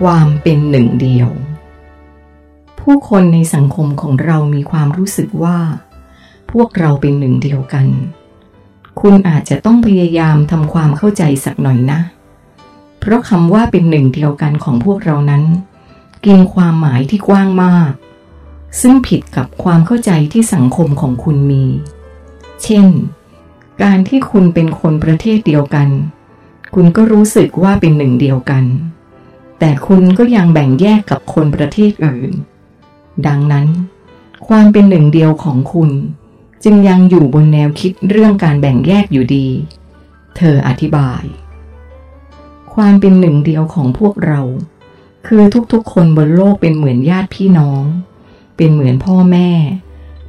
ความเป็นหนึ่งเดียว ผู้คนในสังคมของเรามีความรู้สึกว่า พวกเราเป็นหนึ่งเดียวกัน คุณอาจจะต้องพยายามทำความเข้าใจสักหน่อยนะ เพราะคำว่าเป็นหนึ่งเดียวกันของพวกเรานั้น กินความหมายที่กว้างมาก ซึ่งผิดกับความเข้าใจที่สังคมของคุณมี เช่น การที่คุณเป็นคนประเทศเดียวกัน คุณก็รู้สึกว่าเป็นหนึ่งเดียวกัน แต่คุณก็ยังแบ่งแยกกับคนประเทศอื่น ดังนั้น ความเป็นหนึ่งเดียวของคุณ จึงยังอยู่บนแนวคิดเรื่องการแบ่งแยกอยู่ดี เธออธิบาย ความเป็นหนึ่งเดียวของพวกเรา คือทุกๆ คนบนโลกเป็นเหมือนญาติพี่น้อง เป็นเหมือนพ่อแม่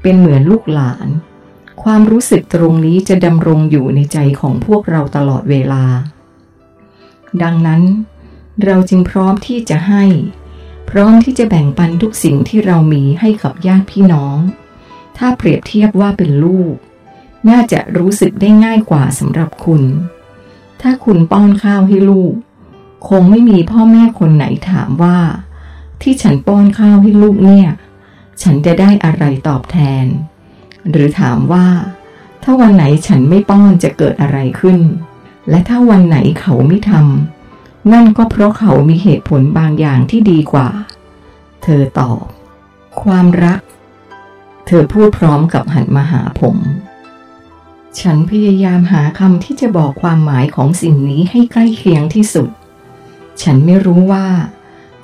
เป็นเหมือนลูกหลาน ความรู้สึกตรงนี้จะดำรงอยู่ในใจของพวกเราตลอดเวลา ดังนั้น เราจึงพร้อมที่จะให้ พร้อมที่จะแบ่งปันทุกสิ่งที่เรามีให้กับญาติพี่น้อง ถ้าเปรียบเทียบว่าเป็นลูก น่าจะรู้สึกได้ง่ายกว่าสำหรับคุณ ถ้าคุณป้อนข้าวให้ลูก คงไม่มีพ่อแม่คนไหนถามว่า ที่ฉันป้อนข้าวให้ลูกเนี่ย ฉันจะได้อะไรตอบแทน หรือถามว่า ถ้าวันไหนฉันไม่ป้อนจะเกิดอะไรขึ้น และถ้าวันไหนเขาไม่ทำ นั่นก็เพราะเขามีเหตุผลบางอย่างที่ดีกว่า เธอตอบ ความรัก เธอพูดพร้อมกับหันมาหาผม ฉันพยายามหาคำที่จะบอกความหมายของสิ่งนี้ให้ใกล้เคียงที่สุด ฉันไม่รู้ว่า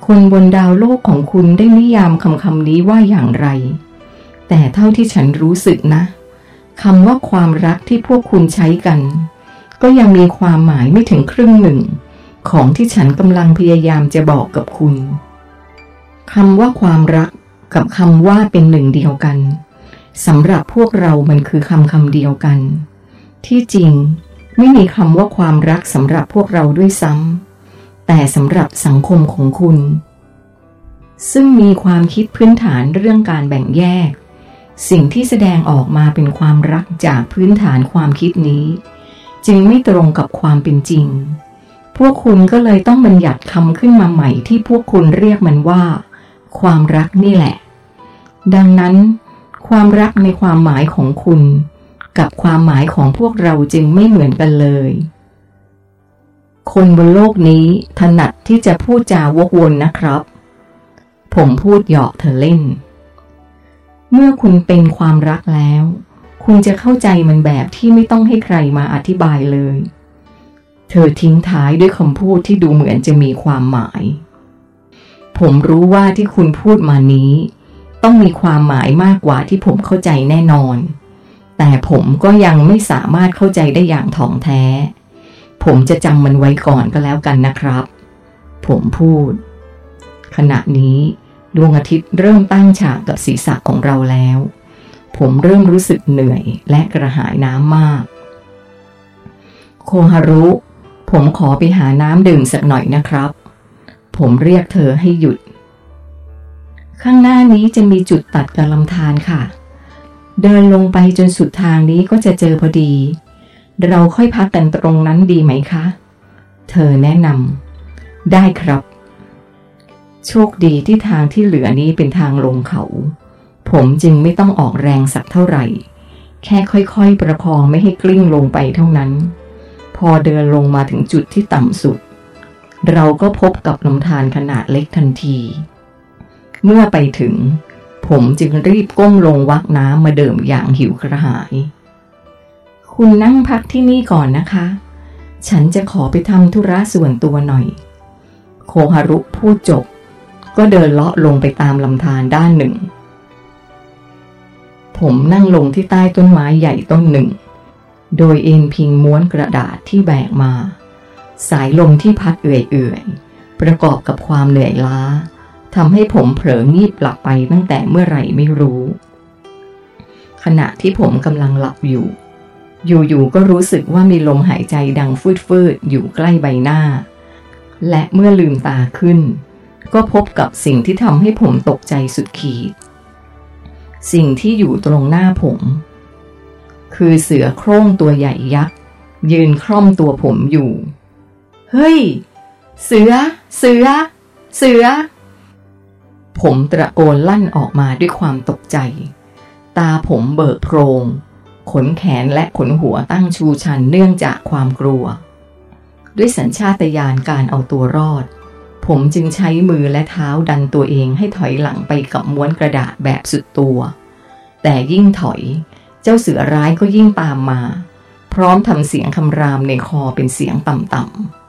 คนบนดาวโลกของคุณได้นิยามคำคำนี้ว่าอย่างไร แต่เท่าที่ฉันรู้สึกนะคำว่าความรักที่พวกคุณใช้กัน ก็ยังมีความหมายไม่ถึงครึ่งหนึ่ง ของที่ฉันกำลังพยายามจะบอกกับคุณคำว่าความรักกับคำว่าเป็นหนึ่งเดียวกันสำหรับพวกเรามันคือคำคำเดียวกัน ที่จริงไม่มีคำว่าความรักสำหรับพวกเราด้วยซ้ำแต่สำหรับสังคมของคุณ ซึ่งมีความคิดพื้นฐานเรื่องการแบ่งแยก สิ่งที่แสดงออกมาเป็นความรักจากพื้นฐานความคิดนี้ จึงไม่ตรงกับความเป็นจริง พวกคุณก็เลยต้องบัญญัติคำขึ้นมาใหม่ที่พวกคุณเรียกมันว่า ความรักนี่แหละ ดังนั้น ความรักในความหมายของคุณ กับความหมายของพวกเราจึงไม่เหมือนกันเลย คนบนโลกนี้ถนัดที่จะพูดจาวกวนนะครับ ผมพูดหยอกเธอเล่น เมื่อคุณเป็นความรักแล้ว คุณจะเข้าใจมันแบบที่ไม่ต้องให้ใครมาอธิบายเลย เธอทิ้งท้ายด้วยคำพูดที่ดูเหมือนจะมีความหมาย ผมรู้ว่าที่คุณพูดมานี้ ต้องมีความหมายมากกว่าที่ผมเข้าใจแน่นอน แต่ผมก็ยังไม่สามารถเข้าใจได้อย่างถ่องแท้ ผมจะจำมันไว้ก่อนก็แล้วกันนะครับ ผมพูด ขณะนี้ดวงอาทิตย์เริ่มตั้งฉากกับศีรษะของเราแล้ว ผมเริ่มรู้สึกเหนื่อยและกระหายน้ำมาก โคฮารุ ผมขอไปหาน้ำดื่มสักหน่อยนะครับ ผมเรียกเธอให้หยุด ข้างหน้านี้จะมีจุดตัดกับลำธารค่ะ เดินลงไปจนสุดทางนี้ก็จะเจอพอดี เราค่อยพักกันตรงนั้นดีไหมคะ เธอแนะนำได้ครับ โชคดีที่ทางที่เหลือนี้เป็นทางลงเขา ผมจึงไม่ต้องออกแรงสักเท่าไหร่ แค่ค่อยๆ ประคองไม่ให้กลิ้งลงไปเท่านั้น อเดินลงมาถึงจุดที่ต่ำสุด เราก็พบกับลำธารขนาดเล็กทันที เมื่อไปถึง ผมจึงรีบก้มลงวักน้ำมาเดิมอย่างหิวกระหาย คุณนั่งพักที่นี่ก่อนนะคะ ฉันจะขอไปทำธุระส่วนตัวหน่อย โคฮารุพูดจบ ก็เดินเลาะลงไปตามลำธารด้านหนึ่ง ผมนั่งลงที่ใต้ต้นไม้ใหญ่ต้นหนึ่ง โดยเอ็นพิงม้วนกระดาษที่แบกมา สายลมที่พัดเอื่อยๆ ประกอบกับความเหนื่อยล้าทำให้ผมเผลองีบหลับไปตั้งแต่เมื่อไหร่ไม่รู้ ขณะที่ผมกำลังหลับอยู่ อยู่ๆก็รู้สึกว่ามีลมหายใจดังฟืดๆ อยู่ใกล้ใบหน้า และเมื่อลืมตาขึ้น ก็พบกับสิ่งที่ทำให้ผมตกใจสุดขีด สิ่งที่อยู่ตรงหน้าผม คือเสือโคร่งตัวใหญ่ยักษ์ ยืนคร่อมตัวผมอยู่ เฮ้ย เสือ เสือ เสือ ผมตะโกนลั่นออกมาด้วยความตกใจ ตาผมเบิกโพรง ขนแขนและขนหัวตั้งชูชันเนื่องจากความกลัว ด้วยสัญชาตญาณการเอาตัวรอด ผมจึงใช้มือและเท้าดันตัวเองให้ถอยหลังไปกับม้วนกระดาษแบบสุดตัว แต่ยิ่งถอย เจ้าเสือร้ายก็ยิ่งตามมา พร้อมทำเสียงคำรามในคอเป็นเสียงต่ำๆ